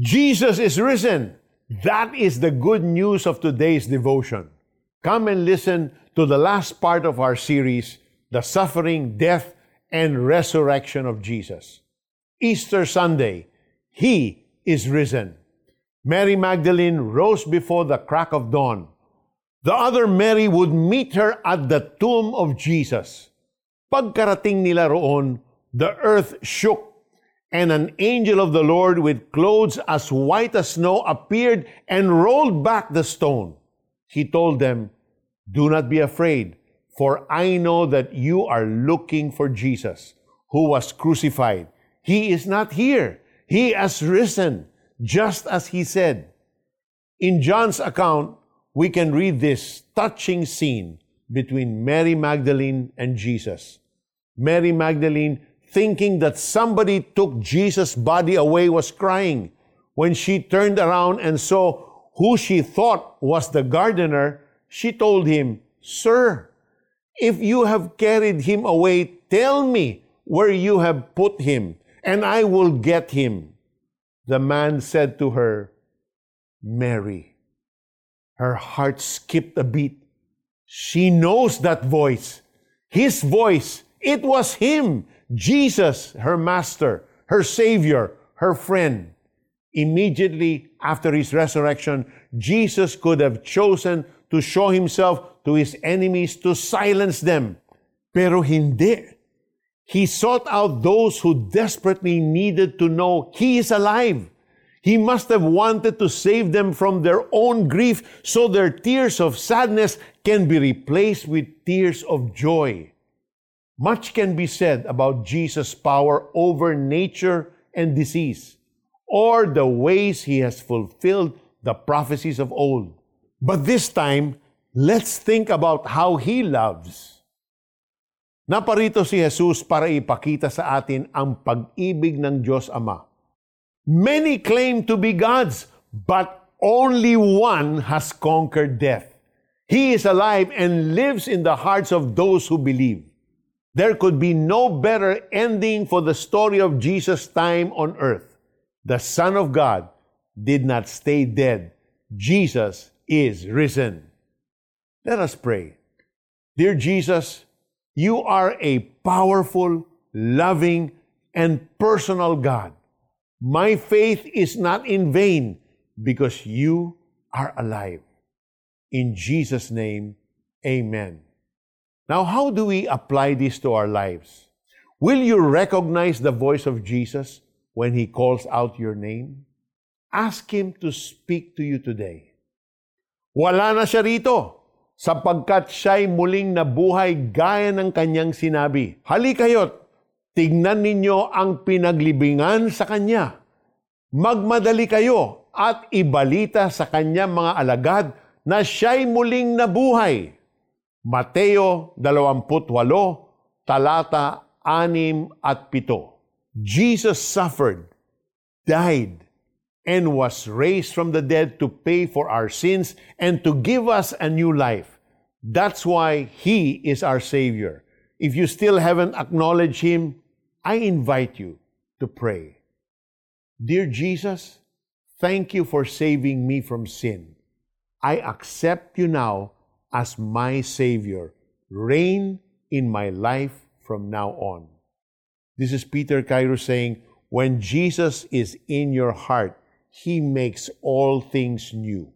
Jesus is risen. That is the good news of today's devotion. Come and listen to the last part of our series, The Suffering, Death, and Resurrection of Jesus. Easter Sunday, He is risen. Mary Magdalene rose before the crack of dawn. The other Mary would meet her at the tomb of Jesus. Pagkarating nila roon, the earth shook and an angel of the Lord with clothes as white as snow appeared and rolled back the stone. He told them, Do not be afraid, for I know that you are looking for Jesus, who was crucified. He is not here. He has risen, just as he said. In John's account, we can read this touching scene between Mary Magdalene and Jesus. Mary Magdalene thinking that somebody took Jesus' body away, was crying. When she turned around and saw who she thought was the gardener, she told him, Sir, if you have carried him away, tell me where you have put him, and I will get him. The man said to her, Mary. Her heart skipped a beat. She knows that voice. His voice. It was him. Jesus, her master, her savior, her friend. Immediately after his resurrection, Jesus could have chosen to show himself to his enemies to silence them. Pero hindi. He sought out those who desperately needed to know he is alive. He must have wanted to save them from their own grief so their tears of sadness can be replaced with tears of joy. Much can be said about Jesus' power over nature and disease, or the ways he has fulfilled the prophecies of old. But this time, let's think about how he loves. Naparito si Jesus para ipakita sa atin ang pag-ibig ng Diyos Ama. Many claim to be God's, but only one has conquered death. He is alive and lives in the hearts of those who believe. There could be no better ending for the story of Jesus' time on earth. The Son of God did not stay dead. Jesus is risen. Let us pray. Dear Jesus, you are a powerful, loving, and personal God. My faith is not in vain because you are alive. In Jesus' name, amen. Now, how do we apply this to our lives? Will you recognize the voice of Jesus when He calls out your name? Ask Him to speak to you today. Wala na siya rito, sapagkat siya'y muling nabuhay gaya ng kanyang sinabi. Halikayo't, tignan ninyo ang pinaglibingan sa kanya. Magmadali kayo at ibalita sa kanyang mga alagad na siya'y muling nabuhay. Mateo 28, talata 6 at 7. Jesus suffered, died, and was raised from the dead to pay for our sins and to give us a new life. That's why He is our Savior. If you still haven't acknowledged Him, I invite you to pray. Dear Jesus, thank you for saving me from sin. I accept you now as my Savior. Reign in my life from now on. This is Peter Cairo saying, when Jesus is in your heart, He makes all things new.